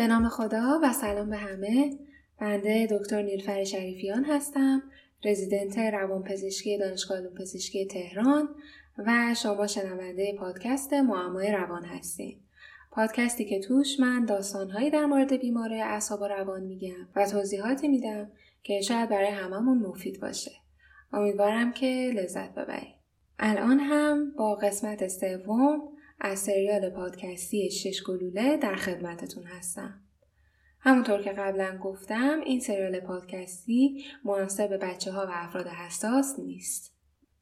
به نام خدا و سلام به همه. بنده دکتر نیلفر شریفیان هستم رزیدنت روانپزشکی دانشگاه علوم پزشکی تهران و شما شنونده پادکست معمای روان هستید پادکستی که توش من داستانهایی در مورد بیماری اعصاب و روان میگم و توضیحاتی میدم که شاید برای هممون مفید باشه. امیدوارم که لذت ببرید. الان هم با قسمت سوم از سریال پادکستی شش گلوله در خدمتتون هستم. همونطور که قبلا گفتم این سریال پادکستی مناسب بچه ها و افراد حساس نیست.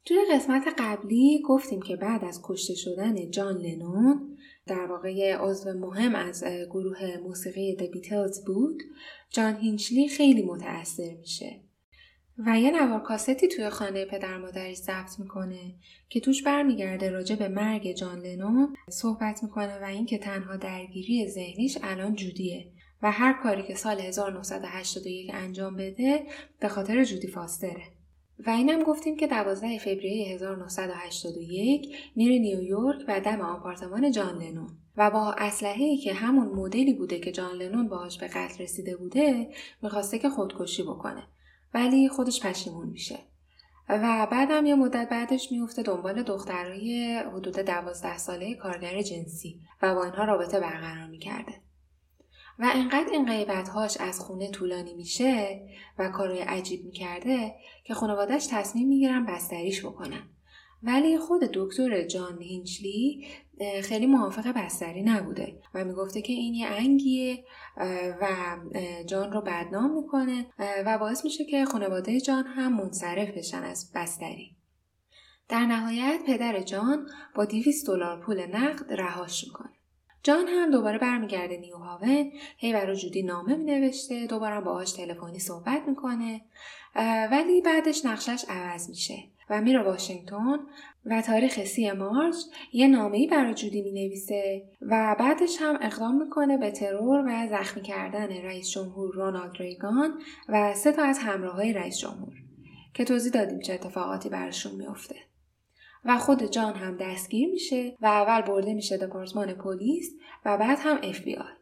توی قسمت قبلی گفتیم که بعد از کشته شدن جان لنون در واقع عضو مهم از گروه موسیقی د بیتلز بود جان هینچلی خیلی متاثر میشه و یه نوار کاستی توی خانه پدر مادرش ضبط می‌کنه که توش برمیگرده راجع به مرگ جان لنون صحبت می‌کنه و اینکه تنها درگیری ذهنیش الان جودیه و هر کاری که سال 1981 انجام بده به خاطر جودی فاستره. و اینم گفتیم که 12 فوریه 1981 میره نیویورک و دم آپارتمان جان لنون و با اسلحه‌ای که همون مدلی بوده که جان لنون باهاش به قتل رسیده بوده می‌خواسته که خودکشی بکنه ولی خودش پشیمون میشه. و بعدم یه مدت بعدش میفته دنبال دخترای حدود دوازده ساله کارگر جنسی و با اینها رابطه برقرار می‌کرده. و انقدر این غیبتهاش از خونه طولانی میشه و کارهای عجیب می‌کرده که خانوادش تصمیم می‌گیرن بستریش بکنن. ولی خود دکتر جان هینچلی خیلی موافق بستری نبوده و می‌گفته که این یه انگیه و جان رو بدنام می‌کنه و باعث میشه که خانواده جان هم منصرف بشن از بستری. در نهایت پدر جان با 200 دلار پول نقد رهاش می‌کنه. جان هم دوباره برمیگرده نیوهاون هی برای جودی نامه مینوشته دوباره باهاش تلفنی صحبت می‌کنه ولی بعدش نقشش عوض میشه. و میره واشنگتن و تاریخ سی مارچ یه نامه‌ای برای جودی می نویسه و بعدش هم اقدام می‌کنه به ترور و زخمی کردن رئیس جمهور رونالد ریگان و سه تا از همراه های رئیس جمهور که توضیح دادیم چه اتفاقاتی براشون میافته. و خود جان هم دستگیر میشه و اول برده میشه دپارتمان پلیس و بعد هم اف بی آی.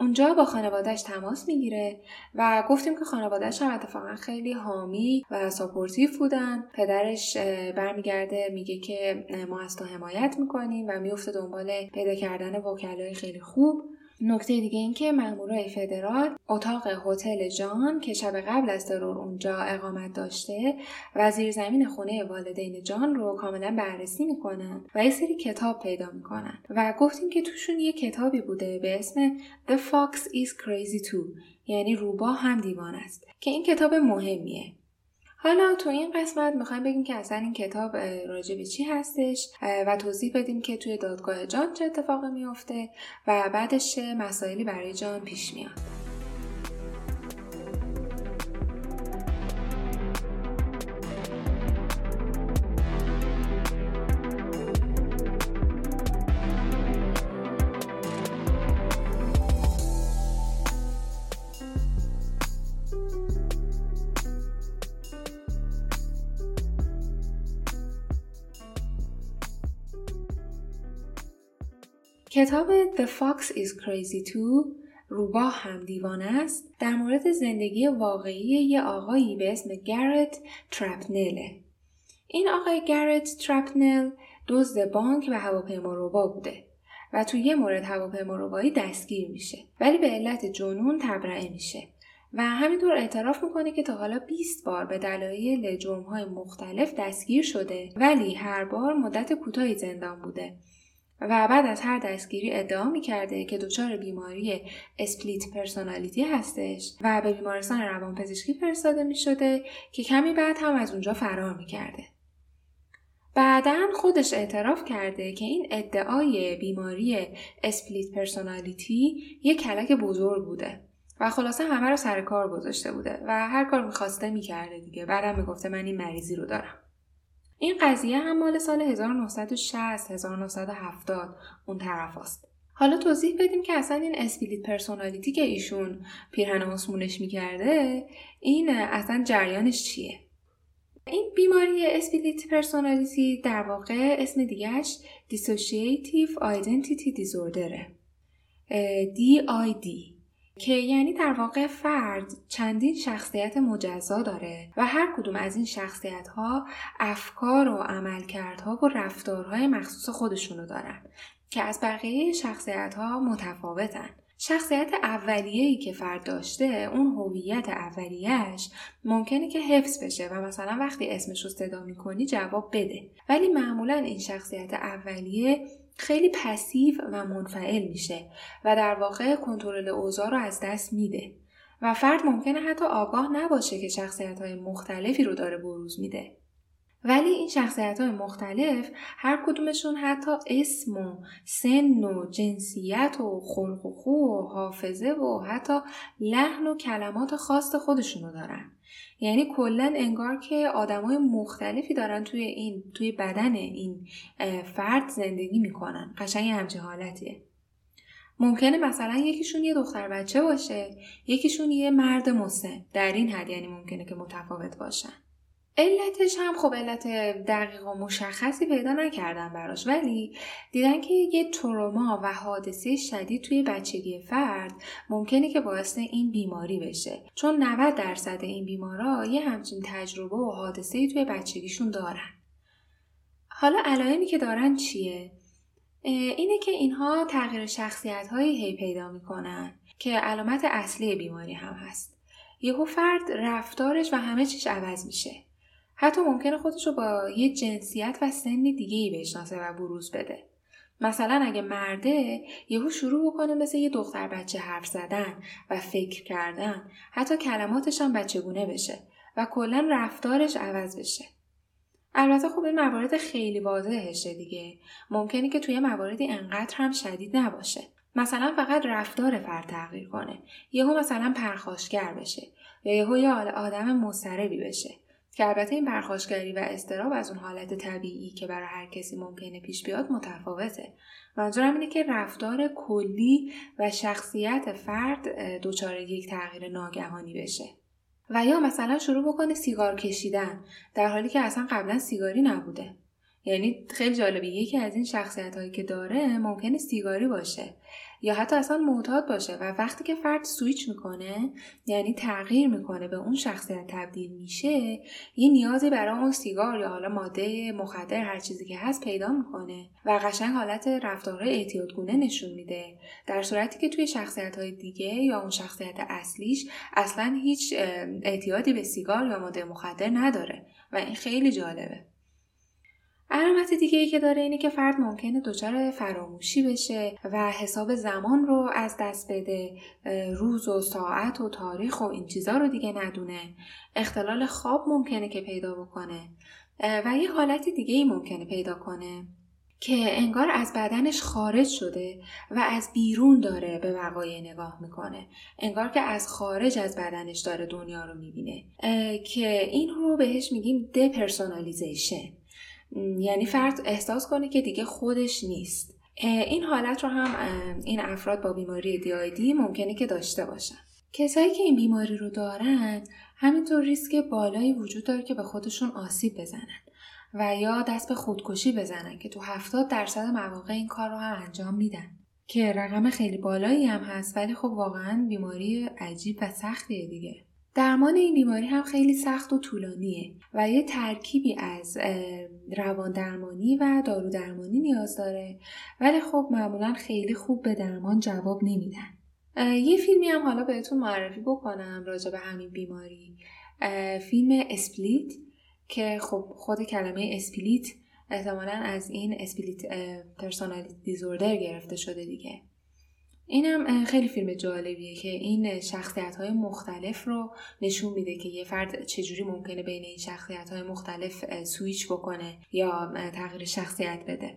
اونجا با خانوادهش تماس می‌گیره و گفتیم که خانوادهش هم اتفاقا خیلی حامی و supportive بودن. پدرش برمیگرده میگه که ما از تو حمایت می‌کنیم و میفته دنبال پیدا کردن وکلای خیلی خوب. نکته دیگه این که مامورای فدرال اتاق هتل جان که شب قبل از ترور اونجا اقامت داشته و زیر زمین خونه والدین جان رو کاملا بررسی می‌کنن و یه سری کتاب پیدا می‌کنن و گفتیم که توشون یه کتابی بوده به اسم The Fox is Crazy Too یعنی روباه هم دیوان است که این کتاب مهمیه. حالا تو این قسمت می‌خوایم بگیم که اصلا این کتاب راجع به چی هستش و توضیح بدیم که توی دادگاه جان چه اتفاقی میفته و بعدش مسائلی برای جان پیش میاد. کتاب The Fox is Crazy Too روباه هم دیوانه است در مورد زندگی واقعی یه آقایی به اسم گرت ترپنله. این آقای گرت ترپنل دزد بانک و هواپیما روبا بوده و تو یه مورد هواپیما روبایی دستگیر میشه ولی به علت جنون تبرئه میشه و همینطور اعتراف می‌کنه که تا حالا 20 بار به دلایل جرمهای مختلف دستگیر شده ولی هر بار مدت کوتاهی زندان بوده و بعد از هر دستگیری ادعا می کرده که دچار بیماری split personality هستش و به بیمارستان روانپزشکی فرستاده می شده که کمی بعد هم از اونجا فرار می کرده. بعدا خودش اعتراف کرده که این ادعای بیماری split personality یک کلک بزرگ بوده و خلاصه همه رو سر کار گذاشته بوده و هر کار می‌خواسته می‌کرده دیگه بعدم می‌گفته من این مریضی رو دارم این قضیه هم مال سال 1960 1970 اون طرف است. حالا توضیح بدیم که اصلا این split personality که ایشون پیرهن آسمونش می‌کرده این اصلا جریانش چیه؟ این بیماری split personality در واقع اسم دیگهش dissociative identity disorder ه DID که یعنی در واقع فرد چندین شخصیت مجزا داره و هر کدوم از این شخصیت ها افکار و عملکردها و رفتارهای مخصوص خودشونو دارن که از بقیه شخصیت ها متفاوتن. شخصیت اولیه‌ای که فرد داشته اون هویت اولیهش ممکنه که حفظ بشه و مثلا وقتی اسمش رو صدا می‌کنی جواب بده ولی معمولا این شخصیت اولیه خیلی پسیو و منفعل میشه و در واقع کنترل اوضاع رو از دست میده. و فرد ممکنه حتی آگاه نباشه که شخصیت های مختلفی رو داره بروز میده. ولی این شخصیت های مختلف هر کدومشون حتی اسم و سن و جنسیت و خلق و خو و حافظه و حتی لحن و کلمات خاص خودشونو دارن. یعنی کلا انگار که آدمای مختلفی دارن توی این توی بدن این فرد زندگی می‌کنن. قشنگ همچین حالتیه. ممکنه مثلا یکیشون یه دختر بچه باشه یکیشون یه مرد مسن. در این حد یعنی ممکنه که متفاوت باشن. علتش هم خب علت دقیق و مشخصی پیدا نکردن براش. ولی دیدن که یه تروما و حادثه شدید توی بچگی فرد ممکنه که باعث این بیماری بشه. چون 90 درصد این بیمارا یه همچین تجربه و حادثه توی بچگیشون دارن. حالا علائمی که دارن چیه؟ اینه که اینها تغییر شخصیت هایی هی پیدا می‌کنن که علامت اصلی بیماری هم هست. یهو فرد رفتارش و همه چیش عوض میشه. حتی ممکنه خودش رو با یه جنسیت و سن دیگه ای بشناسه و بروز بده. مثلا اگه مرده یهو شروع بکنه مثل یه دختر بچه حرف زدن و فکر کردن حتی کلماتش هم بچگونه بشه و کلا رفتارش عوض بشه. البته خب این موارد خیلی واضحشه دیگه. ممکنه که توی مواردی انقدر هم شدید نباشه. مثلا فقط رفتار فرد تغییر کنه. یهو مثلا پرخاشگر بشه یا یهو یه آدم مضطربی بشه. که البته این پرخاشگری و استراب از اون حالت طبیعی که برای هر کسی ممکنه پیش بیاد متفاوته. منظورم اینه که رفتار کلی و شخصیت فرد دچار یک تغییر ناگهانی بشه. و یا مثلا شروع بکنه سیگار کشیدن در حالی که اصلا قبلا سیگاری نبوده. یعنی خیلی جالبه. یکی از این شخصیت هایی که داره ممکنه سیگاری باشه یا حتی اصلا معتاد باشه و وقتی که فرد سویچ می‌کنه یعنی تغییر می‌کنه به اون شخصیت تبدیل میشه یه نیازی برای اون سیگار یا حالا ماده مخدر هر چیزی که هست پیدا می‌کنه و قشنگ حالت رفتارهای اعتیادگونه نشون میده. در صورتی که توی شخصیت های دیگه یا اون شخصیت اصلیش اصلا هیچ اعتیادی به سیگار یا ماده مخدر نداره و این خیلی جالبه. علامت دیگه ای که داره اینه که فرد ممکنه دچار فراموشی بشه و حساب زمان رو از دست بده روز و ساعت و تاریخ و این چیزا رو دیگه ندونه. اختلال خواب ممکنه که پیدا بکنه. و یه حالت دیگه ای ممکنه پیدا کنه که انگار از بدنش خارج شده و از بیرون داره به وقایع نگاه می‌کنه. انگار که از خارج از بدنش داره دنیا رو می‌بینه. که این رو بهش میگیم دپرسونالیزیشن یعنی فرد احساس کنه که دیگه خودش نیست. این حالت رو هم این افراد با بیماری دیایدی ممکنه که داشته باشن. کسایی که این بیماری رو دارن همینطور ریسک بالایی وجود داره که به خودشون آسیب بزنن و یا دست به خودکشی بزنن که تو 70 درصد مواقع این کار رو هم انجام میدن. که رقم خیلی بالایی هم هست ولی خب واقعا بیماری عجیب و سختیه دیگه. درمان این بیماری هم خیلی سخت و طولانیه و یه ترکیبی از روان درمانی و دارو درمانی نیاز داره. ولی خب معمولا خیلی خوب به درمان جواب نمیدن. یه فیلمی هم حالا بهتون معرفی بکنم راجع به همین بیماری. فیلم اسپلیت که خب خود کلمه اسپلیت احتمالا از این split personality disorder گرفته شده دیگه. اینم خیلی فیلم جالبیه که این شخصیت های مختلف رو نشون میده که یه فرد چجوری ممکنه بین این شخصیت های مختلف سویچ بکنه یا تغییر شخصیت بده.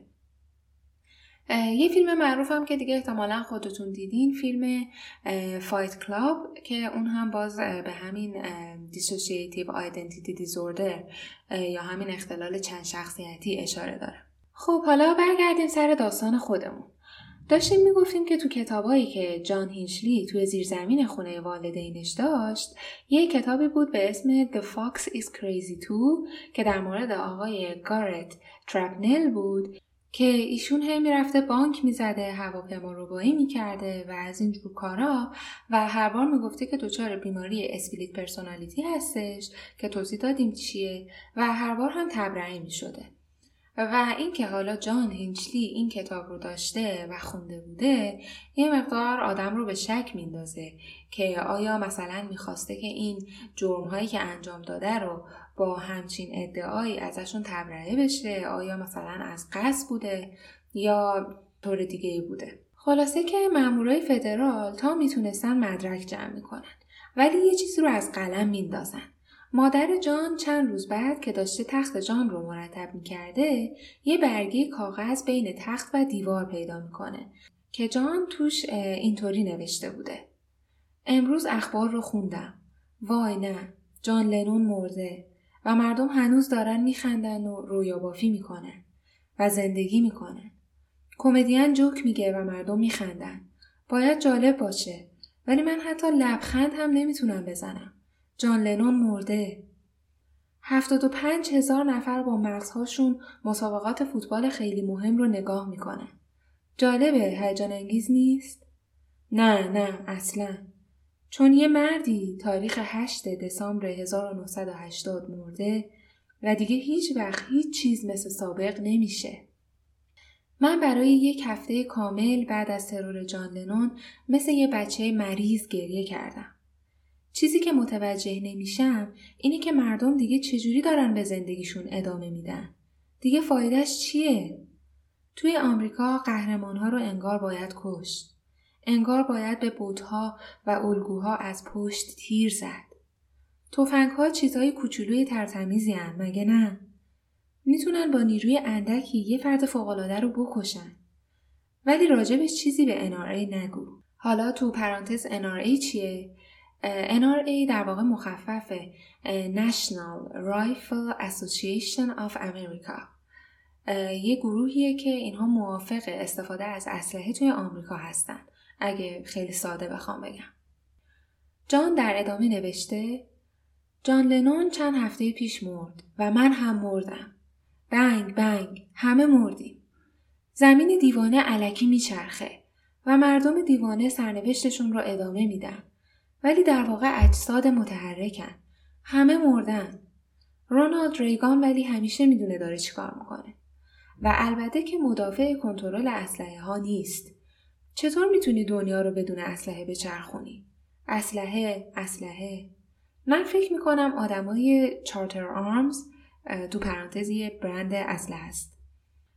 یه فیلم معروف هم که دیگه احتمالا خودتون دیدین فیلم Fight Club که اون هم باز به همین dissociative identity disorder یا همین اختلال چند شخصیتی اشاره داره. خب حالا برگردیم سر داستان خودمون. داشتیم می‌گفتیم که تو کتابایی که جان هینکلی توی زیرزمین خونه والدینش داشت یه کتابی بود به اسم The Fox is Crazy Too که در مورد آقای گارت ترپنل بود که ایشون هی می‌رفته بانک می‌زده هواپیما روبایی می‌کرده و از این جور کارا. و هر بار می‌گفته که دچار بیماری split personality هستش که توضیح دادیم چیه. و هر بار هم تبرئه می‌شده. و اینکه حالا جان هینچلی این کتاب رو داشته و خونده بوده یه مقدار آدم رو به شک میندازه که آیا مثلا می‌خواسته که این جرم هایی که انجام داده رو با همچین ادعایی ازشون تبرئه بشه؟ آیا مثلا از قصد بوده یا طور دیگه بوده؟ خلاصه که مامورای فدرال تا می‌تونستن مدرک جمع می‌کنن ولی یه چیزی رو از قلم میندازن مادر جان چند روز بعد که داشته تخت جان رو مرتب می‌کرده یه برگه کاغذ بین تخت و دیوار پیدا می‌کنه که جان توش اینطوری نوشته بوده. امروز اخبار رو خوندم. وای نه جان لنون مرده و مردم هنوز دارن میخندن و رویا بافی می‌کنن و زندگی می‌کنن. کمدین جوک میگه و مردم میخندن. باید جالب باشه ولی من حتی لبخند هم نمی‌تونم بزنم. جان لنون مرده. هفتاد و پنج هزار نفر با مغزهاشون مسابقات فوتبال خیلی مهم رو نگاه می‌کنن. جالبه هیجان انگیز نیست؟ نه نه اصلا. چون یه مردی تاریخ 8 دسامبر 1980 مرده و دیگه هیچ وقت هیچ چیز مثل سابق نمیشه. من برای یک هفته کامل بعد از ترور جان لنون مثل یه بچه مریض گریه کردم. چیزی که متوجه نمیشم اینه که مردم دیگه چجوری دارن به زندگیشون ادامه میدن. دیگه فایدهش چیه؟ توی آمریکا قهرمانها رو انگار باید کشت. انگار باید به بودها و الگوها از پشت تیر زد. توفنگ ها چیزهای کوچولوی ترتمیزی هن مگه نه؟ می‌تونن با نیروی اندکی یه فرد فوقالعاده رو بکشن. ولی راجبش چیزی به NRA نگو. حالا تو پرانتز NRA چیه؟ NRA در واقع مخفف National Rifle Association of America. یه گروهیه که اینها موافق استفاده از اسلحه توی آمریکا هستن. اگه خیلی ساده بخوام بگم. جان در ادامه نوشته جان لنون چند هفته پیش مرد و من هم مردم. بنگ بنگ همه مردیم. زمین دیوانه علکی میچرخه و مردم دیوانه سرنوشتشون رو ادامه میدن. ولی در واقع اجساد متحرکن. همه مردن. رونالد ریگان ولی همیشه می‌دونه داره چیکار می‌کنه. و البته که مدافع کنترل اسلحه ها نیست. چطور می‌تونی دنیا رو بدون اسلحه بچرخونی؟ اسلحه، اسلحه. من فکر می‌کنم آدمای چارتر آرمز تو پرانتزی برند اسلحه است.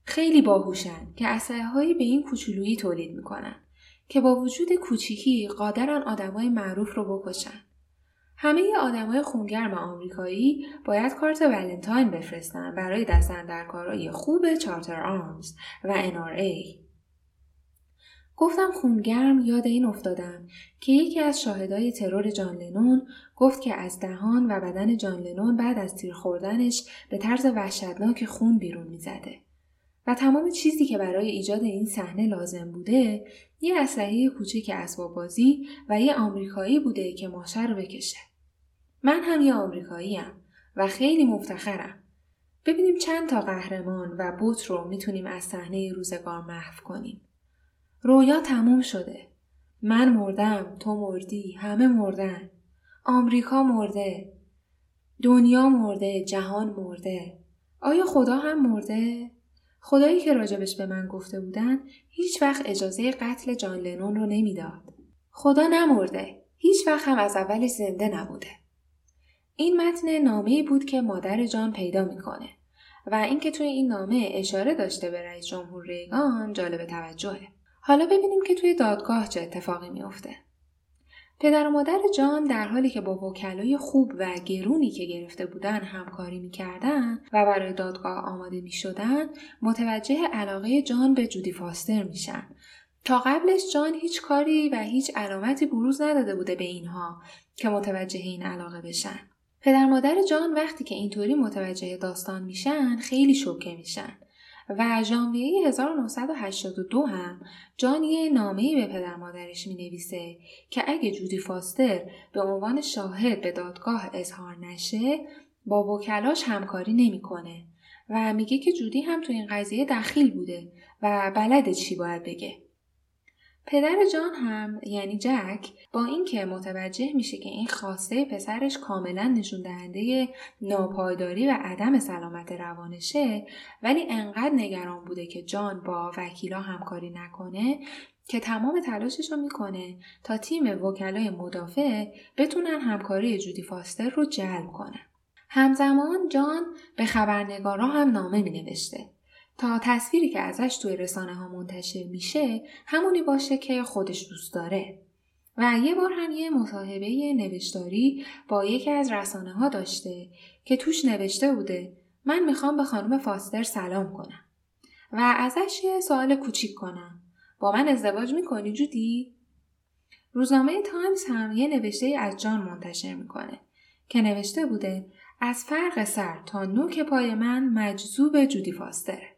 خیلی باهوشن که اسلحه هایی به این کوچولویی تولید می‌کنن. که با وجود کوچیکی قادرن آدمای معروف رو بکشن. همه آدمای خونگرم آمریکایی باید کارت ولنتاین بفرستن برای کارای خوب چارتر آرمز و NRA. گفتم خونگرم یاد این افتادم که یکی از شاهدای ترور جان لنون گفت که از دهان و بدن جان لنون بعد از تیر خوردنش به طرز وحشتناک خون بیرون می‌زده. و تمام چیزی که برای ایجاد این صحنه لازم بوده یه اسلحه کوچک اسباب بازی و یه آمریکایی بوده که ماشه رو بکشه. من هم یه آمریکاییم و خیلی مفتخرم. ببینیم چند تا قهرمان و بوت رو می‌تونیم از صحنه روزگار محو کنیم. رویا تموم شده. من مردم، تو مردی، همه مردن. آمریکا مرده. دنیا مرده، جهان مرده. آیا خدا هم مرده؟ خدایی که راجبش به من گفته بودن هیچ وقت اجازه قتل جان لنون رو نمی‌داد. خدا نمرده. هیچ وقت هم از اولش زنده نبوده. این متن نامه بود که مادر جان پیدا می‌کنه و اینکه توی این نامه اشاره داشته به رئیس جمهور ریگان جالب توجهه. حالا ببینیم که توی دادگاه چه اتفاقی میافته. پدر و مادر جان در حالی که با وکلای خوب و گرونی که گرفته بودن همکاری می‌کردن و برای دادگاه آماده می‌شدن متوجه علاقه جان به جودی فاستر میشن. تا قبلش جان هیچ کاری و هیچ علامتی بروز نداده بوده به اینها که متوجه این علاقه بشن. پدر مادر جان وقتی که اینطوری متوجه داستان میشن خیلی شوکه میشن. و ژانویه 1982 هم جان یه نامه‌ای به پدر مادرش می نویسه که اگه جودی فاستر به عنوان شاهد به دادگاه اظهار نشه با وکلاش همکاری نمی‌کنه و میگه که جودی هم تو این قضیه دخیل بوده و بلده چی باید بگه. پدر جان هم یعنی جک با اینکه متوجه میشه که این خواسته پسرش کاملا نشون دهنده ناپایداری و عدم سلامت روانشه ولی انقدر نگران بوده که جان با وکیلا همکاری نکنه که تمام تلاشش رو می‌کنه تا تیم وکلای مدافع بتونن همکاری جودی فاستر رو جلب کنن. همزمان جان به خبرنگارا هم نامه می نوشته تا تصویری که ازش توی رسانه ها منتشر میشه همونی باشه که خودش دوست داره. و یه بار هم یه مصاحبه نوشتاری با یکی از رسانه ها داشته که توش نوشته بوده من می‌خوام به خانم فاستر سلام کنم و ازش یه سوال کوچیک کنم با من ازدواج می‌کنی جودی؟ روزنامه تایمز هم یه نوشته از جان منتشر می‌کنه که نوشته بوده از فرق سر تا نوک پای من مجذوب جودی فاستره.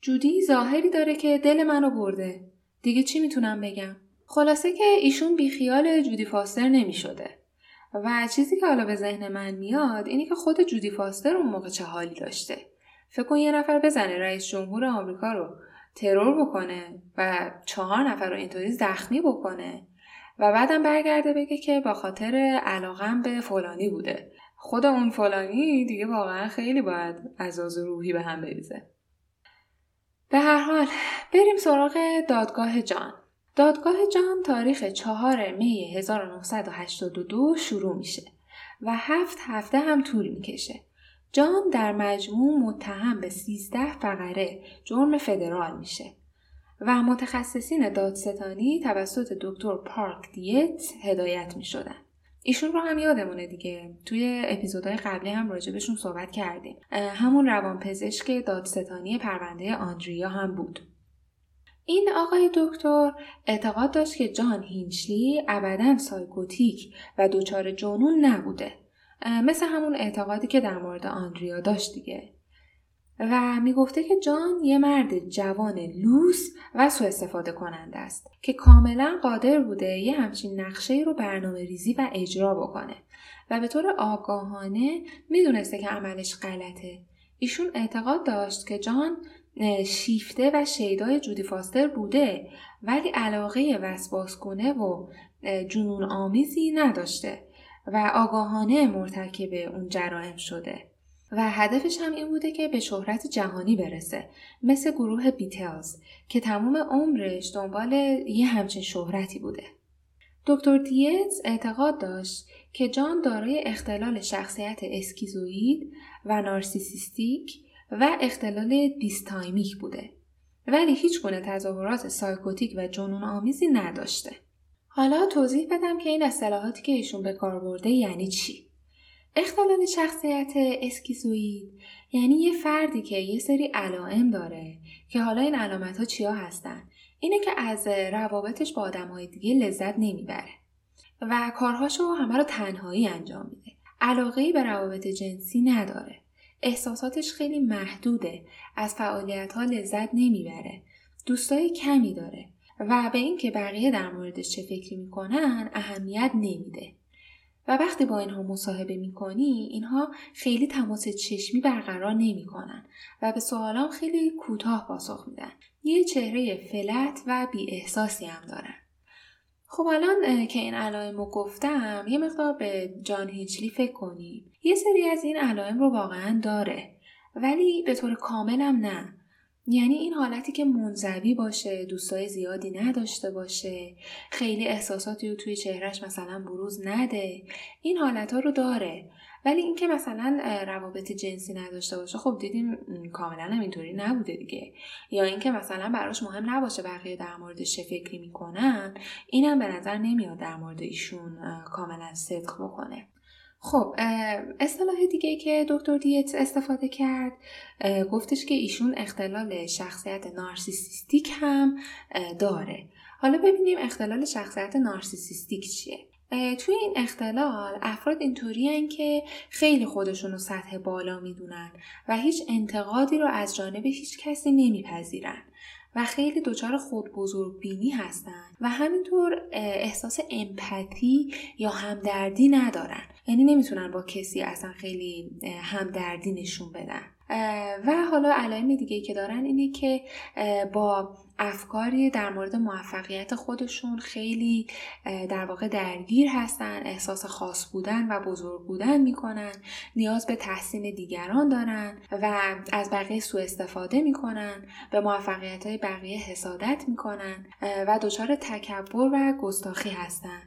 جودی ظاهری داره که دل منو برده. دیگه چی می‌تونم بگم؟ خلاصه که ایشون بیخیال جودی فاستر نمی‌شده. و چیزی که حالا به ذهن من میاد اینی که خود جودی فاستر اون موقع چه حالی داشته. فکر کن یه نفر بزنه رئیس جمهور آمریکا رو ترور بکنه و چهار نفر رو اینطوری زخمی بکنه و بعدم برگرده بگه که با خاطر علاقم به فلانی بوده خود اون فلانی دیگه واقعا خیلی باید عزاز روحی به هم بریزه به هر حال بریم سراغ دادگاه جان دادگاه جان تاریخ چهار می 1982 شروع میشه و هفت هفته هم طول می‌کشه جان در مجموع متهم به 13 فقره جرم فدرال میشه و متخصصین دادستانی توسط دکتر پارک دیت هدایت می شدن. ایشون رو هم یادمونه دیگه. توی اپیزودهای قبلی هم راجبشون صحبت کردیم. همون روانپزشک دادستانی پرونده آندریا هم بود. این آقای دکتر اعتقاد داشت که جان هینچلی ابدا سایکوتیک و دچار جنون نبوده. مثل همون اعتقادی که در مورد آندریا داشت دیگه. و می‌گفته که جان یه مرد جوان لوس و سوء استفاده کننده است که کاملا قادر بوده یه همچین نقشه رو برنامه ریزی و اجرا بکنه. و به طور آگاهانه می‌دونسته که عملش غلطه. ایشون اعتقاد داشت که جان شیفته و شیدای جودی فاستر بوده ولی علاقه وسواسگونه و جنون آمیزی نداشته و آگاهانه مرتکب اون جرائم شده. و هدفش هم این بوده که به شهرت جهانی برسه مثل گروه بیتلز که تمام عمرش دنبال یه همچین شهرتی بوده. دکتر دیتز اعتقاد داشت که جان دارای اختلال شخصیت schizoid و narcissistic و اختلال dysthymic بوده ولی هیچ گونه تظاهرات psychotic و جنون آمیزی نداشته. حالا توضیح بدم که این اصطلاحاتی که ایشون به کار برده یعنی چی؟ اختلال شخصیت schizoid یعنی یه فردی که یه سری علائم داره که حالا این علامت ها چیا هستن؟ اینه که از روابطش با آدم های دیگه لذت نمی‌بره و کارهاشو همه رو تنهایی انجام میده. علاقه به روابط جنسی نداره. احساساتش خیلی محدوده. از فعالیت ها لذت نمی‌بره. دوستای کمی داره. و به اینکه بقیه در موردش چه فکری می‌کنن اهمیت نمیده. و وقتی با اینها مصاحبه می‌کنی اینها خیلی تماس چشمی برقرار نمی‌کنن و به سوالام خیلی کوتاه پاسخ میدن. یه چهره فلت و بی احساسی هم دارن. خب الان که این علائم رو گفتم یه مقدار به جان هیچلی فکر کنیم یه سری از این علائم رو واقعا داره ولی به طور کاملم نه. یعنی این حالتی که منزوی باشه دوستای زیادی نداشته باشه خیلی احساساتی رو توی چهرش مثلا بروز نده این حالت ها رو داره. ولی اینکه مثلا روابط جنسی نداشته باشه خب دیدیم کاملا هم اینطوری نبوده دیگه. یا اینکه مثلا براش مهم نباشه بقیه در موردش چه فکری می‌کنن اینم به نظر نمیاد در مورد ایشون کاملا صدق بکنه. خب اصطلاح دیگه که دکتر دیت استفاده کرد گفتش که ایشون اختلال شخصیت نارسیسیستیک هم داره. حالا ببینیم اختلال شخصیت نارسیسیستیک چیه. توی این اختلال افراد اینطوری که خیلی خودشون رو سطح بالا می‌دونن و هیچ انتقادی رو از جانب هیچ کسی نمیپذیرن. و خیلی دچار خود بزرگ بینی هستن و همینطور احساس امپاتی یا همدردی ندارن. یعنی نمی‌تونن با کسی اصلا خیلی همدردی نشون بدن. و حالا علائم دیگه که دارن اینه که با افکاری در مورد موفقیت خودشون خیلی در واقع درگیر هستن احساس خاص بودن و بزرگ بودن می‌کنن نیاز به تحسین دیگران دارن و از بقیه سوء استفاده می‌کنن به موفقیت های بقیه حسادت می‌کنن و دچار تکبر و گستاخی هستن.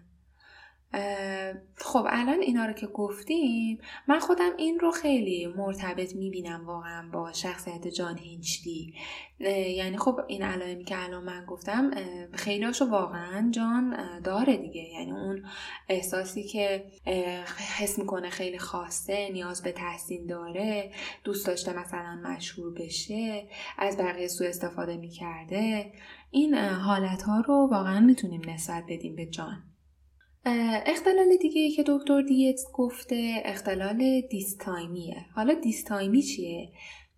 خب الان اینا رو که گفتیم من خودم این رو خیلی مرتبط می‌بینم واقعا با شخصیت جان هینچلی یعنی خب این علائمی که الان من گفتم خیلیاشو واقعا جان داره دیگه. یعنی اون احساسی که حس می‌کنه خیلی خاصه نیاز به تحسین داره دوست داشته مثلا مشهور بشه از بقیه سو استفاده می‌کرده این حالت ها رو واقعا می‌تونیم نسبت بدیم به جان. اختلال دیگه که دکتر دیت گفته اختلال دیستایمیه. حالا دیستایمی چیه؟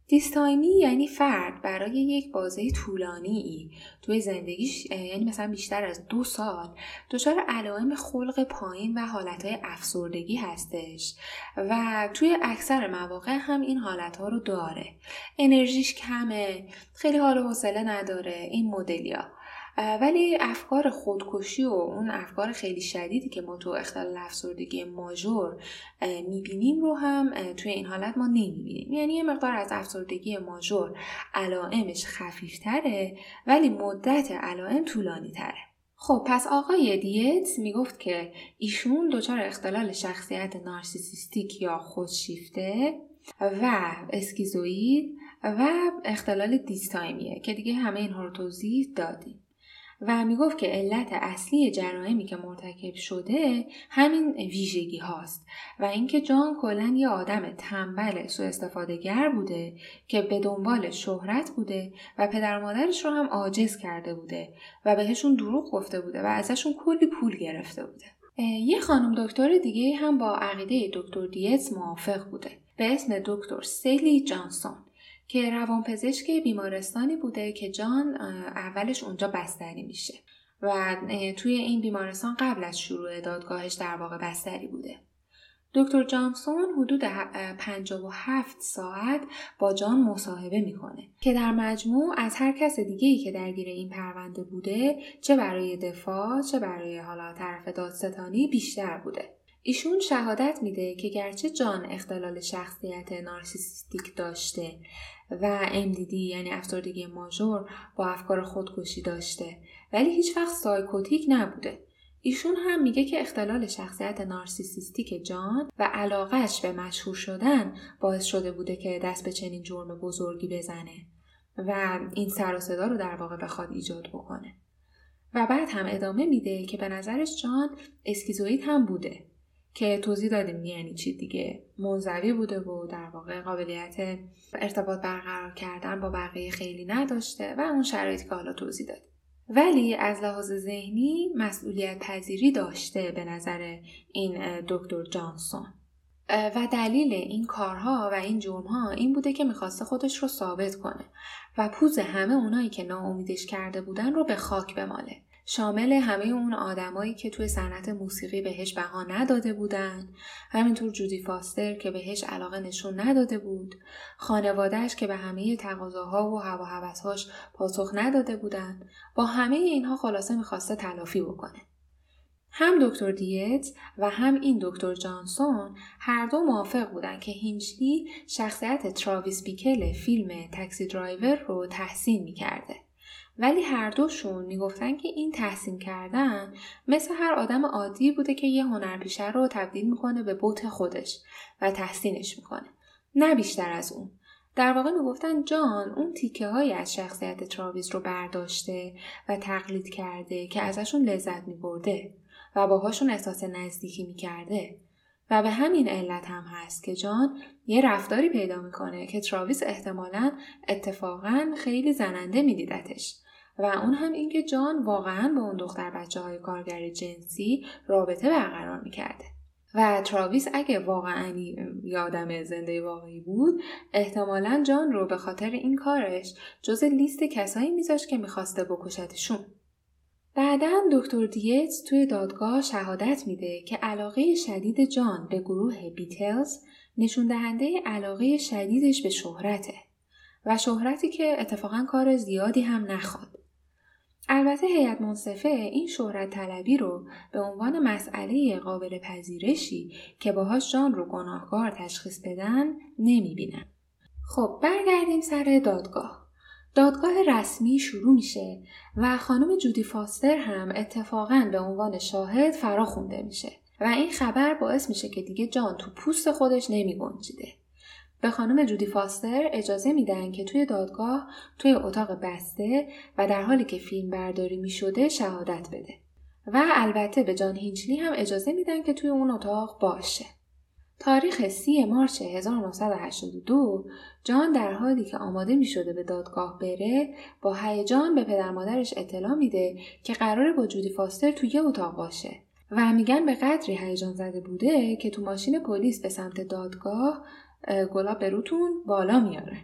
دیستایمی یعنی فرد برای یک بازه طولانی توی زندگیش یعنی مثلا بیشتر از دو سال دچار علائم خلق پایین و حالتهای افسردگی هستش و توی اکثر مواقع هم این حالتها رو داره. انرژیش کمه خیلی حال و حوصله نداره این مدلیا. ولی افکار خودکشی و اون افکار خیلی شدیدی که ما تو اختلال افسردگی ماژور می‌بینیم رو هم توی این حالت ما نمی‌بینیم. یعنی یه مقدار از افسردگی ماژور علائمش خفیفتره ولی مدت علائم طولانی تره خب پس آقای دیت می‌گفت که ایشون دچار اختلال شخصیت نارسیسیستیک یا خودشیفته و اسکیزوید و اختلال دیستایمیه که دیگه همه اینها رو توضیح دادیم. و می‌گفت که علت اصلی جرائمی که مرتکب شده همین ویژگی هاست و اینکه جان کلا یه آدم تنبل استفاده گر بوده که به دنبال شهرت بوده و پدر مادرش رو هم عاجز کرده بوده و بهشون دروغ گفته بوده و ازشون کلی پول گرفته بوده. یه خانم دکتر دیگه هم با عقیده دکتر دیتس موافق بوده. به اسم دکتر سیلی جانسون. که روانپزشک بیمارستانی بوده که جان اولش اونجا بستری میشه و توی این بیمارستان قبل از شروع دادگاهش در واقع بستری بوده. دکتر جانسون حدود 57 ساعت با جان مصاحبه می‌کنه که در مجموع از هر کس دیگه ای که درگیر این پرونده بوده چه برای دفاع چه برای حالا طرف دادستانی بیشتر بوده. ایشون شهادت میده که گرچه جان اختلال شخصیت نارسیسیستیک داشته و MDD یعنی افسردگی ماژور با افکار خودکشی داشته ولی هیچ وقت سایکوتیک نبوده. ایشون هم میگه که اختلال شخصیت نارسیسیستیک جان و علاقش به مشهور شدن باعث شده بوده که دست به چنین جرم بزرگی بزنه و این سر و صدا رو در واقع بخواد ایجاد بکنه. و بعد هم ادامه میده که به نظرش جان اسکیزوید هم بوده که توضیح دادیم یعنی چی دیگه منزوی بوده و در واقع قابلیت ارتباط برقرار کردن با بقیه خیلی نداشته و اون شرایطی که حالا توضیح دادیم. ولی از لحاظ ذهنی مسئولیت پذیری داشته به نظر این دکتر جانسون. و دلیل این کارها و این جرمها این بوده که می‌خواسته خودش رو ثابت کنه و پوز همه اونایی که ناامیدش کرده بودن رو به خاک بماله. شامل همه اون آدمایی که توی صنعت موسیقی بهش بها نداده بودن. همینطور جودی فاستر که بهش علاقه نشون نداده بود. خانوادهش که به همه تقاضاها و هوا هوسهاش پاسخ نداده بودن. با همه اینها خلاصه می‌خواسته تلافی بکنه. هم دکتر دیتز و هم این دکتر جانسون هر دو موافق بودن که هینکلی شخصیت تراویس بیکل فیلم Taxi Driver رو تحسین می‌کرده. ولی هر دوشون می‌گفتن که این تحسین کردن مثل هر آدم عادی بوده که یه هنرپیشه رو تبدیل می‌کنه به بوت خودش و تحسینش می‌کنه. نه بیشتر از اون. در واقع می‌گفتن جان اون تیکه های از شخصیت تراویز رو برداشته و تقلید کرده که ازشون لذت میبرده و باهاشون احساس نزدیکی می‌کرده. و به همین علت هم هست که جان یه رفتاری پیدا می‌کنه که تراویس احتمالا اتفاقا خیلی زننده میدیدتش. و اون هم اینکه جان واقعا با اون دختر بچه های کارگر جنسی رابطه برقرار می‌کرده و تراویس اگه واقعا یادم زنده واقعی بود احتمالا جان رو به خاطر این کارش جز لیست کسایی میذاشت که می‌خواسته بکشتشون بعدا دکتر دیتز توی دادگاه شهادت میده که علاقه شدید جان به گروه بیتلز نشون دهنده علاقه شدیدش به شهرته و شهرتی که اتفاقا کار زیادی هم نخواد. البته هیئت منصفه این شهرت طلبی رو به عنوان مسئله قابل پذیرشی که باهاش جان رو گناهکار تشخیص بدن نمی‌بینن. خب برگردیم سر دادگاه. دادگاه رسمی شروع میشه و خانم جودی فاستر هم اتفاقا به عنوان شاهد فرا خونده میشه و این خبر باعث میشه که دیگه جان تو پوست خودش نمی گنجیده. به خانم جودی فاستر اجازه میدن که توی دادگاه توی اتاق بسته و در حالی که فیلم برداری می شده شهادت بده. و البته به جان هینچلی هم اجازه میدن که توی اون اتاق باشه. تاریخ سی مارچ 1982 جان در حالی که آماده می شده به دادگاه بره با هیجان به پدر مادرش اطلاع میده که قراره با جودی فاستر توی اتاق باشه و میگن به قدری هیجان زده بوده که تو ماشین پلیس به سمت دادگاه گلاب به روتون بالا میاره.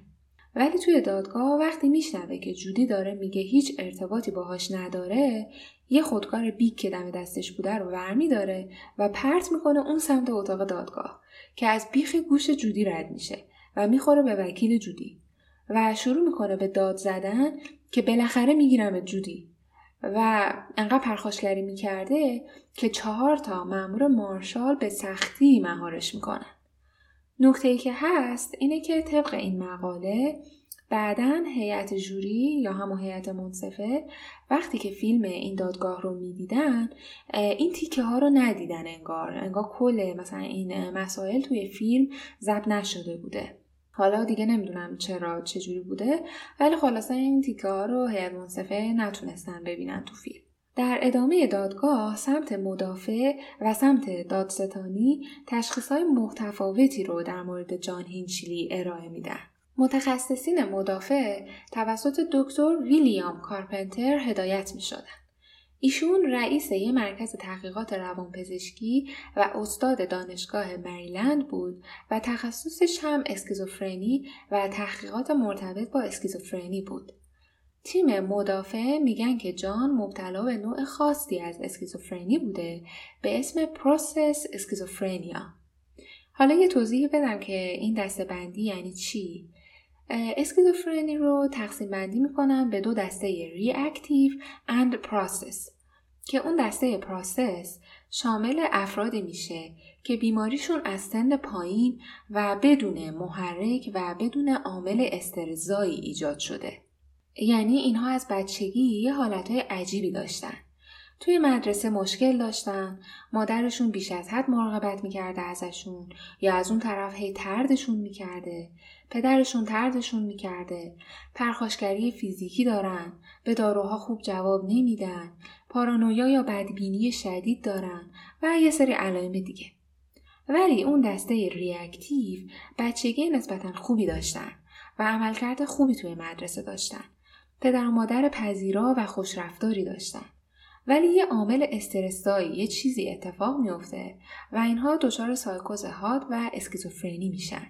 ولی توی دادگاه وقتی میشنوه که جودی داره میگه هیچ ارتباطی باهاش نداره یه خودکار بیک که دم دستش بوده رو ورمی داره و پرت می‌کنه اون سمت اتاق دادگاه که از بیخ گوش جودی رد میشه و می‌خوره به وکیل جودی و شروع می‌کنه به داد زدن که بالاخره می‌گیرم جودی و انقدر پرخاشگری می‌کرده که چهار تا مامور مارشال به سختی مهارش می‌کنن. نکته ای که هست اینه که طبق این مقاله بعدا هیئت جوری یا همون هیئت منصفه وقتی که فیلم این دادگاه رو می‌دیدن این تیکه ها رو ندیدن انگار انگار کل مثلا این مسائل توی فیلم ضبط نشده بوده. حالا دیگه نمی‌دونم چرا چجوری بوده ولی خلاصه این تیکه ها رو هیئت منصفه نتونستن ببینن تو فیلم. در ادامه دادگاه سمت مدافع و سمت دادستانی تشخیصهای متفاوتی رو در مورد جان هینچلی ارائه میدن. متخصصین مدافع توسط دکتر ویلیام کارپنتر هدایت می شدن. ایشون رئیس یه مرکز تحقیقات روانپزشکی و استاد دانشگاه مریلند بود و تخصصش هم اسکیزوفرنی و تحقیقات مرتبط با اسکیزوفرنی بود. تیم مدافع میگن که جان مبتلا به نوع خاصی از اسکیزوفرنی بوده به اسم process schizophrenia. حالا یه توضیح بدم که این دسته بندی یعنی چی؟ اسکیزوفرنی رو تقسیم بندی می‌کنم به دو دسته reactive and process که اون دسته process شامل افرادی میشه که بیماریشون از سن پایین و بدون محرک و بدون عامل استرس‌زایی ایجاد شده. یعنی اینها از بچگی یه حالتهای عجیبی داشتن. توی مدرسه مشکل داشتن، مادرشون بیش از حد مراقبت می‌کرده ازشون یا از اون طرف هی تردشون می‌کرده، پدرشون تردشون می‌کرده، پرخاشگری فیزیکی دارن، به داروها خوب جواب نمیدن، پارانویا یا بدبینی شدید دارن و یه سری علائم دیگه. ولی اون دسته ریاکتیو بچگی نسبتا خوبی داشتن و عملکرد خوبی توی مدرسه داشتن. پدر و مادر پذیرا و خوشرفتاری داشتن. ولی یه عامل استرسایی یه چیزی اتفاق میفته و اینها دچار سایکوز حاد و اسکیزوفرنی میشن.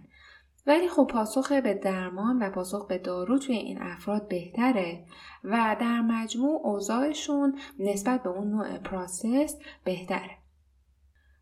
ولی خب پاسخ به درمان و پاسخ به دارو توی این افراد بهتره و در مجموع اوضاعشون نسبت به اون نوع پراسس بهتره.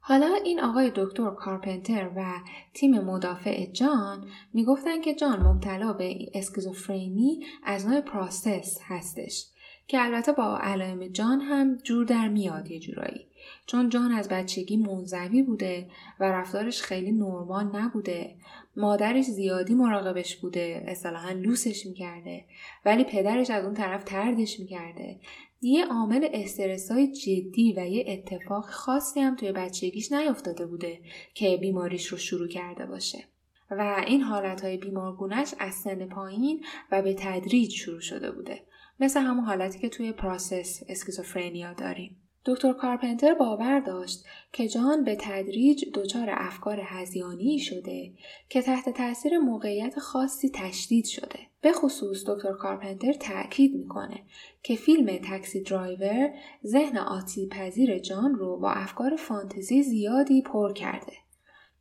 حالا این آقای دکتر کارپنتر و تیم مدافع جان می‌گفتن که جان مبتلا به اسکیزوفرنی از نوع process هستش که البته با علائم جان هم جور در میاد یه جورایی. چون جان از بچگی منزوی بوده و رفتارش خیلی نرمال نبوده مادرش زیادی مراقبش بوده اصطلاحا لوسش می‌کرده ولی پدرش از اون طرف طردش می‌کرده. یه عامل استرس‌زای جدی و یه اتفاق خاصی هم توی بچگیش نیفتاده بوده که بیماریش رو شروع کرده باشه. و این حالتهای بیمارگونش از سن پایین و به تدریج شروع شده بوده. مثل همون حالتی که توی process schizophrenia داریم. دکتر کارپنتر باور داشت که جان به تدریج دچار افکار هذیانی شده که تحت تاثیر موقعیت خاصی تشدید شده. به خصوص دکتر کارپنتر تاکید می‌کنه که فیلم Taxi Driver ذهن آتی پذیر جان رو با افکار فانتزی زیادی پر کرده.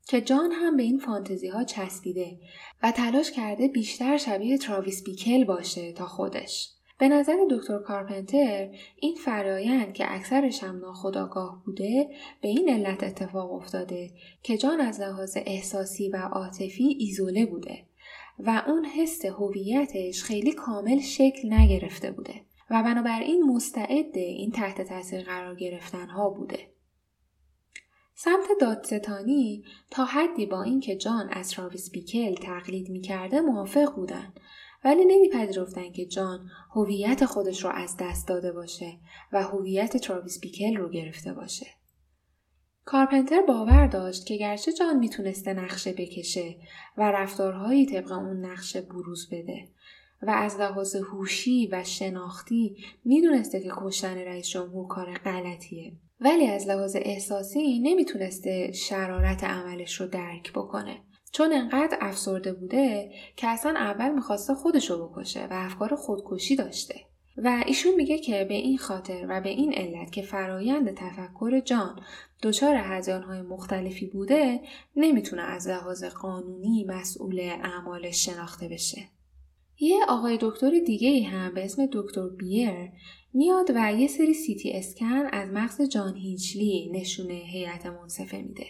که جان هم به این فانتزی ها چسبیده و تلاش کرده بیشتر شبیه تراویس بیکل باشه تا خودش. به نظر دکتر کارپنتر این فرایند که اکثرش هم ناخداگاه بوده به این علت اتفاق افتاده که جان از لحاظ احساسی و عاطفی ایزوله بوده و اون حس هویتش خیلی کامل شکل نگرفته بوده و بنابراین مستعد این تحت تاثیر قرار گرفتن ها بوده. سمت دادستانی تا حدی با اینکه جان از تراویس بیکل تقلید می‌کرده موافق بودن ولی نمیپذیرفتن که جان هویت خودش رو از دست داده باشه و هویت تراویس بیکل رو گرفته باشه. کارپنتر باور داشت که گرچه جان می‌تونسته نقشه بکشه و رفتارهایی طبق اون نقشه بروز بده و از لحاظ هوشی و شناختی می‌دونسته که کشتن رئیس جمهور کار غلطیه ولی از لحاظ احساسی نمی‌تونسته شرارت عملش رو درک بکنه چون انقدر افسرده بوده که اصلا اول می‌خواسته خودشو بکشه و افکار خودکشی داشته و ایشون میگه که به این خاطر و به این علت که فرایند تفکر جان دچار های مختلفی بوده نمی‌تونه از لحاظ قانونی مسئول اعمالش شناخته بشه. یه آقای دکتر دیگه هم به اسم دکتر بیر میاد و یه سری سیتی اسکن از مغز جان هیچلی نشونه هیئت منصفه میده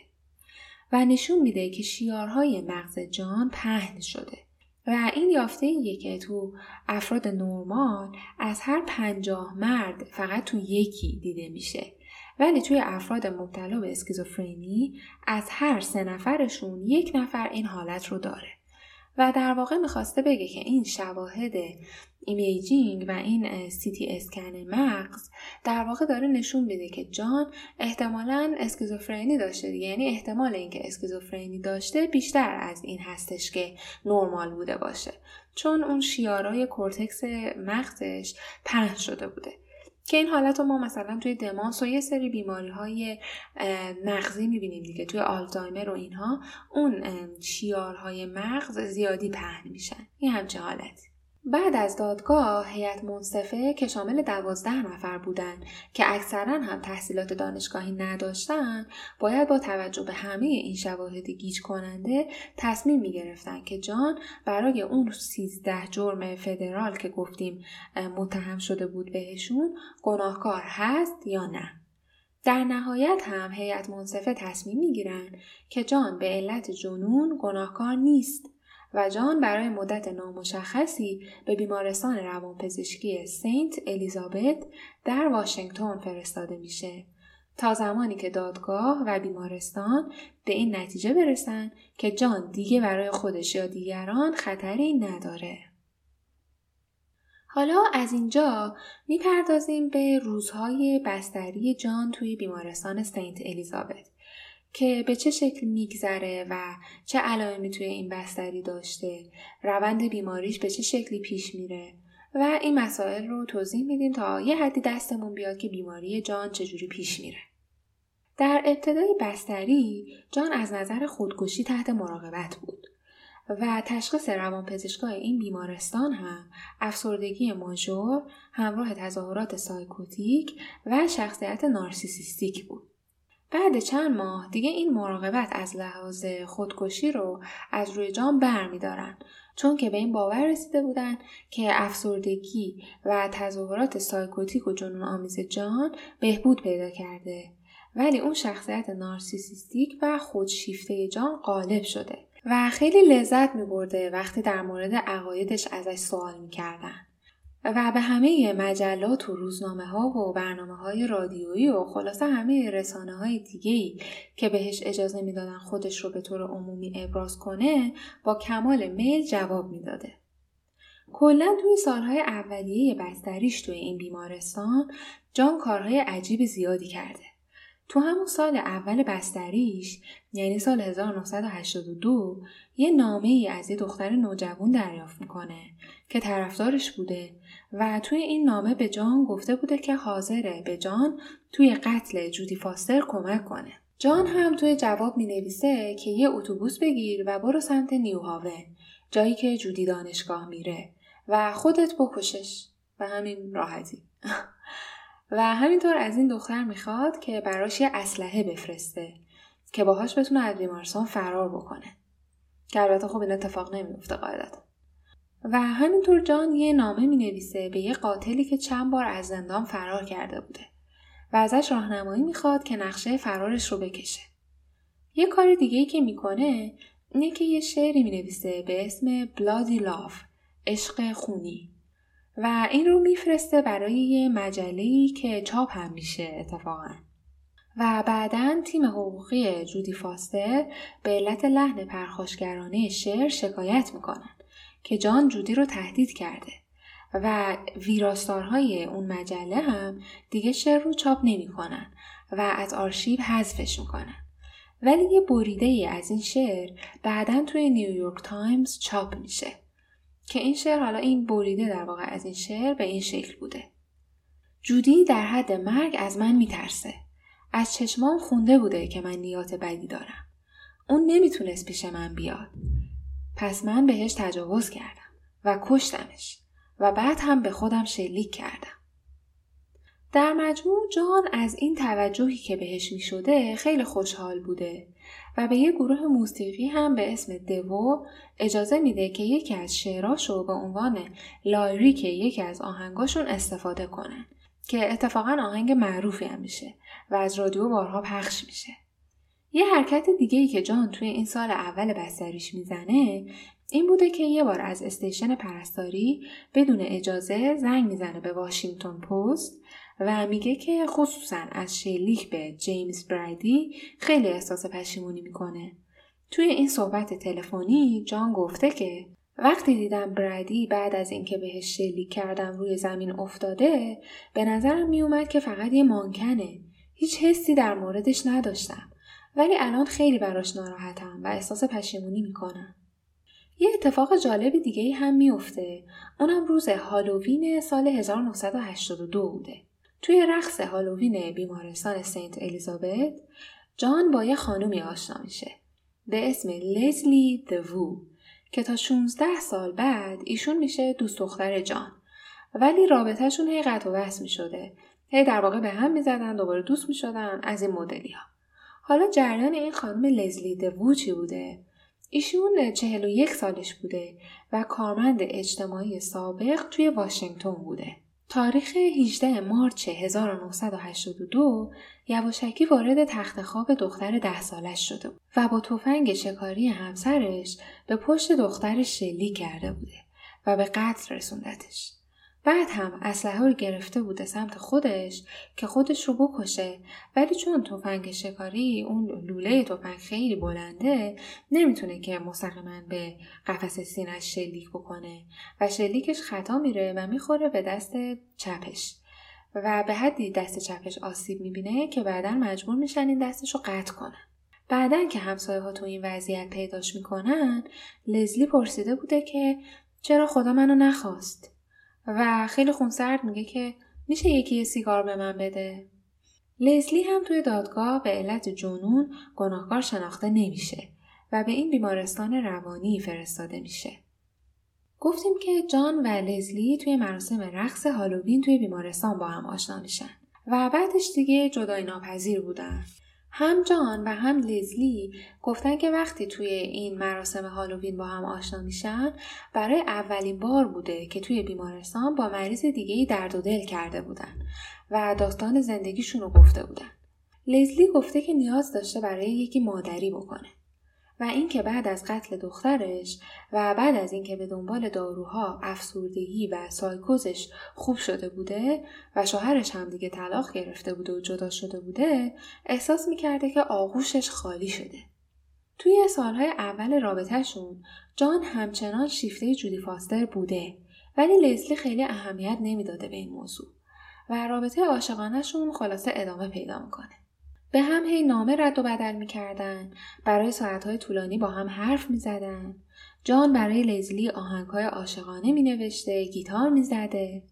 و نشون میده که شیارهای مغز جان پهن شده. و این یافته ایه که تو افراد نرمال از هر پنجاه مرد فقط تو یکی دیده میشه. ولی توی افراد مبتلا به اسکیزوفرنی از هر سه نفرشون یک نفر این حالت رو داره. و در واقع می‌خواسته بگه که این شواهد imaging و این سیتی اسکن مغز در واقع داره نشون میده که جان احتمالا اسکیزوفرنی داشته دیگه. یعنی احتمال اینکه اسکیزوفرنی داشته بیشتر از این هستش که نرمال بوده باشه. چون اون شیارای کورتکس مغزش پهن شده بوده. که این حالت رو ما مثلا توی دمانس و یه سری بیماری های مغزی می‌بینیم دیگه توی آلزایمر و اینها اون شیارهای مغز زیادی پهن میشن. این همچه حالتی. بعد از دادگاه هیئت منصفه که شامل دوازده نفر بودند که اکثرا هم تحصیلات دانشگاهی نداشتن باید با توجه به همه این شواهد گیج کننده تصمیم می گرفتن که جان برای اون سیزده جرم فدرال که گفتیم متهم شده بود بهشون گناهکار هست یا نه. در نهایت هم هیئت منصفه تصمیم می‌گیرند که جان به علت جنون گناهکار نیست. و جان برای مدت نامشخصی به بیمارستان روانپزشکی سنت الیزابت در واشنگتن فرستاده میشه تا زمانی که دادگاه و بیمارستان به این نتیجه برسن که جان دیگه برای خودش یا دیگران خطری نداره. حالا از اینجا می‌پردازیم به روزهای بستری جان توی بیمارستان سنت الیزابت که به چه شکل میگذره و چه علائمی توی این بستری داشته روند بیماریش به چه شکلی پیش میره و این مسائل رو توضیح میدیم تا یه حدی دستمون بیاد که بیماری جان چجوری پیش میره در ابتدای بستری جان از نظر خودکشی تحت مراقبت بود و تشخیص روانپزشکای این بیمارستان هم افسردگی major همراه تظاهرات psychotic و شخصیت narcissistic بود. بعد چند ماه دیگه این مراقبت از لحاظ خودکشی رو از روی می دارن. چون که به این باور رسیده بودن که افسردگی و تظاهرات psychotic و جنون آمیز جان بهبود پیدا کرده ولی اون شخصیت narcissistic و خودشیفته جان غالب شده و خیلی لذت می برده وقتی در مورد عقایدش ازش سوال می کردن. و به همه مجلات و روزنامه ها و برنامه های رادیویی و خلاصه همه رسانه های دیگه که بهش اجازه می‌دادن خودش رو به طور عمومی ابراز کنه با کمال میل جواب می‌داده. کلا توی سالهای اولیه بستریش توی این بیمارستان جان کارهای عجیب زیادی کرده. تو همون سال اول بستریش یعنی سال 1982 یه نامه ای از یه دختر نوجوان دریافت می‌کنه که طرفدارش بوده و توی این نامه به جان گفته بوده که حاضره. به جان توی قتل جودی فاستر کمک کنه. جان هم توی جواب می نویسه که یه اتوبوس بگیر و برو سمت نیوهاون جایی که جودی دانشگاه میره. و خودت بکشش. و همین راحتی. و همینطور از این دختر می‌خواد که براش یه اسلحه بفرسته که باهاش بتونه از بیمارستان فرار بکنه. که البته خب این اتفاق نمیفته قاعدتا. و همینطور جان یه نامه می نویسه به یه قاتلی که چند بار از زندان فرار کرده بوده و ازش راهنمایی می‌خواد که نقشه فرارش رو بکشه. یه کار دیگه ای که می‌کنه اینه که یه شعری می نویسه به اسم بلادی لاف عشق خونی. و این رو میفرسته برای یه مجله که چاپ هم میشه اتفاقا. و بعدا تیم حقوقی جودی فاستر به علت لحن پرخاشگرانه شعر شکایت می‌کنن که جان جودی رو تهدید کرده. و ویراستارهای اون مجله هم دیگه شعر رو چاپ نمی‌کنن و از آرشیو حذفش می‌کنن. ولی یه بریده ای از این شعر بعدا توی نیویورک تایمز چاپ میشه. که این شعر حالا این بریده در واقع از این شعر به این شکل بوده. جودی در حد مرگ از من میترسه. از چشمام خونده بوده که من نیات بدی دارم. اون نمی‌تونست پیش من بیاد. پس من بهش تجاوز کردم و کشتمش و بعد هم به خودم شلیک کردم در مجموع جان از این توجهی که بهش می شده خیلی خوشحال بوده و به یه گروه موسیقی هم به اسم دوو اجازه میده که یکی از شعراشو به عنوان lyric یکی از آهنگاشون استفاده کنن که اتفاقا آهنگ معروفی هم میشه و از رادیو بارها پخش میشه. یه حرکت دیگه ای که جان توی این سال اول بستریش می‌زنه این بوده که یه بار از station پرستاری بدون اجازه زنگ می‌زنه به واشنگتن پست و میگه که خصوصا از شلیک به جیمز بریدی خیلی احساس پشیمونی می‌کنه. توی این صحبت تلفنی جان گفته که وقتی دیدم برایدی بعد از اینکه بهش شلیک کردم روی زمین افتاده به نظرم میومد که فقط یه مانکنه. هیچ حسی در موردش نداشتم. ولی الان خیلی براش ناراحتم و احساس پشیمونی می‌کنم. یه اتفاق جالب دیگه هم میفته. اونم روز هالووین سال 1982 بوده. توی رقص هالووین بیمارستان سنت الیزابت جان با یه خانومی آشنا میشه به اسم لزلی دوو که تا 16 سال بعد ایشون میشه دوست دختر جان ولی رابطهشون هی قطع و وصل می‌شده هی در واقع به هم می‌زدن دوباره دوست می‌شدن از این مدلی ها حالا جریان این خانم لزلی دوو چی بوده ایشون 41 سالش بوده و کارمند اجتماعی سابق توی واشنگتن بوده تاریخ 18 مارچ 1982 یواشکی وارد تخت خواب دختر ده سالش شده بود و با تفنگ شکاری همسرش به پشت دخترش شلیک کرده بوده و به قتل رسوندتش. بعد هم اسلحه رو گرفته بوده سمت خودش که خودش رو بکشه. ولی چون تفنگ شکاری اون لوله تفنگ خیلی بلنده نمی‌تونه که مستقیما به قفس سینش شلیک بکنه و شلیکش خطا میره و می‌خوره به دست چپش. و به حدی دست چپش آسیب می‌بینه که بعدا مجبور میشن این دستش رو قطع کنن. بعدا که همسایه ها تو این وضعیت پیداش می‌کنن لزلی پرسیده بوده که چرا خدا منو نخواست؟ و خیلی خونسرد میگه که میشه یکی سیگار به من بده لزلی هم توی دادگاه به علت جنون گناهکار شناخته نمیشه و به این بیمارستان روانی فرستاده میشه. گفتیم که جان و لزلی توی مراسم رقص هالووین توی بیمارستان با هم آشنا میشن و بعدش دیگه جدای ناپذیر بودن. هم جان و هم لزلی گفتن که وقتی توی این مراسم هالووین با هم آشنا میشن برای اولین بار بوده که توی بیمارستان با مریض دیگه درد و دل کرده بودن و داستان زندگیشون رو گفته بودن. لزلی گفته که نیاز داشته برای یکی مادری بکنه. و اینکه بعد از قتل دخترش و بعد از اینکه به دنبال داروها افسردگی و سایکوزش خوب شده بوده و شوهرش هم دیگه طلاق گرفته بوده و جدا شده بوده احساس می‌کرده که آغوشش خالی شده. توی سالهای اول رابطهشون جان همچنان شیفته جودی فاستر بوده ولی لزلی خیلی اهمیت نمی‌داده به این موضوع و رابطه عاشقانهشون خلاصه ادامه پیدا می‌کنه. به هم هی نامه رد و بدل می‌کردن برای ساعتهای طولانی با هم حرف می‌زدن جان برای لزلی آهنگهای عاشقانه می نوشته، گیتار می زده.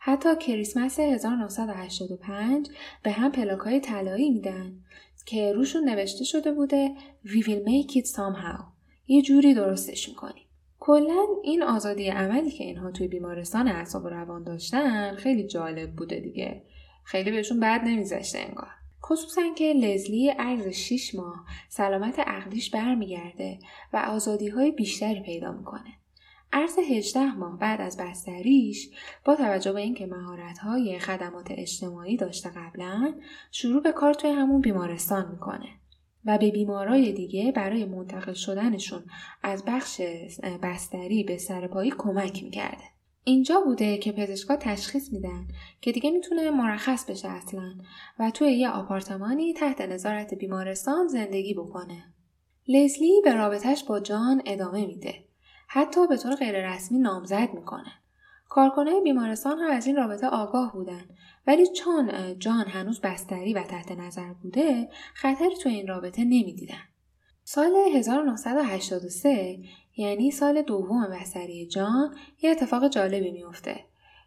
حتی کریسمس 1985 به هم پلاک های طلایی میدن که روشون نوشته شده بوده We will make it somehow. یه جوری درستش می‌کنیم. کلا این آزادی عملی که اینها توی بیمارستان اعصاب و روان داشتن خیلی جالب بوده دیگه. خیلی بهشون بد نمیذاشته انگار. خصوصا که لزلی عرض 6 ماه سلامت عقلیش برمیگرده و آزادی های بیشتری پیدا می‌کنه. عرض 18 ماه بعد از بستریش با توجه به اینکه مهارت‌های خدمات اجتماعی داشته قبلا شروع به کار توی همون بیمارستان می‌کنه و به بیمارای دیگه برای منتقل شدنشون از بخش بستری به سرپایی کمک می‌کرده. اینجا بوده که پزشکا تشخیص میدن که دیگه می‌تونه مرخص بشه اصلا و توی یه آپارتمانی تحت نظارت بیمارستان زندگی بکنه. لزلی به رابطش با جان ادامه میده. حتی به طور غیررسمی نامزد می‌کنه. کارکنای بیمارستان هم از این رابطه آگاه بودن ولی چون جان هنوز بستری و تحت نظر بوده خطری تو این رابطه نمی‌دیدن. سال 1983 یعنی سال دوم بستری جان یه اتفاق جالبی میفته.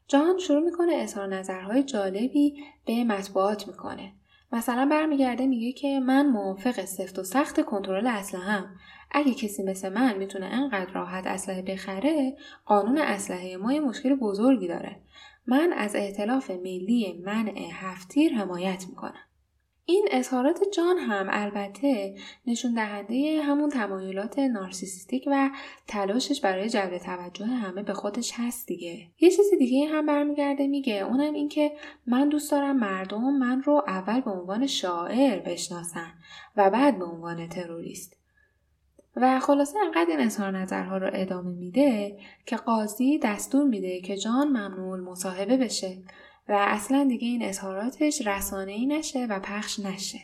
جان شروع می‌کنه اظهار نظرهای جالبی به مطبوعات می‌کنه. مثلا برمیگرده میگه که من موافق سفت و سخت کنترل اسلحه‌ام اگه کسی مثل من می‌تونه انقدر راحت اسلحه بخره قانون اسلحه ما یه مشکل بزرگی داره من از ائتلاف ملی منع هفتیر حمایت می‌کنم این اظهارات جان هم البته نشون دهنده همون تمایلات نارسیسیستیک و تلاشش برای جلب توجه همه به خودش هست دیگه. یه چیز دیگه هم برمیگرده میگه اونم این که من دوست دارم مردم من رو اول به عنوان شاعر بشناسن و بعد به عنوان تروریست. و خلاصه انقدر این اظهار نظرها رو ادامه میده که قاضی دستور میده که جان ممنوع مصاحبه بشه و اصلا دیگه این اظهاراتش رسانه ای نشه و پخش نشه.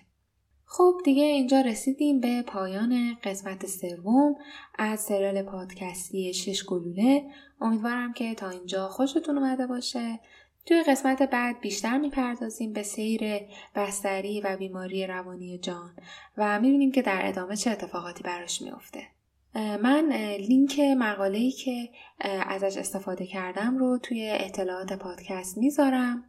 خب دیگه اینجا رسیدیم به پایان قسمت سوم از سریال پادکستی شش گلوله امیدوارم که تا اینجا خوشتون اومده باشه توی قسمت بعد بیشتر می‌پردازیم به سیر بستری و بیماری روانی جان و می‌بینیم که در ادامه چه اتفاقاتی براش میافته. من لینک مقاله ای که ازش استفاده کردم رو توی اطلاعات پادکست می‌ذارم.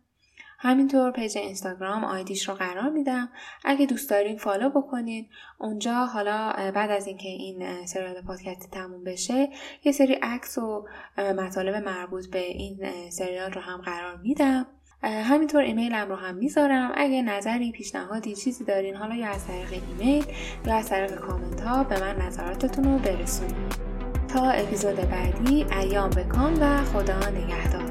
همینطور page اینستاگرام ID ش رو قرار میدم. اگه دوست دارین follow بکنین. اونجا حالا بعد از اینکه این سریال پادکست تموم بشه یه سری عکس و مطالب مربوط به این سریال رو هم قرار میدم. همینطور ایمیلم رو هم می‌ذارم. اگه نظری پیشنهادی چیزی دارین حالا یا از طریق ایمیل یا از طریق کامنت ها به من نظراتتون رو برسونید تا اپیزود بعدی ایام به کام و خدا نگهدار.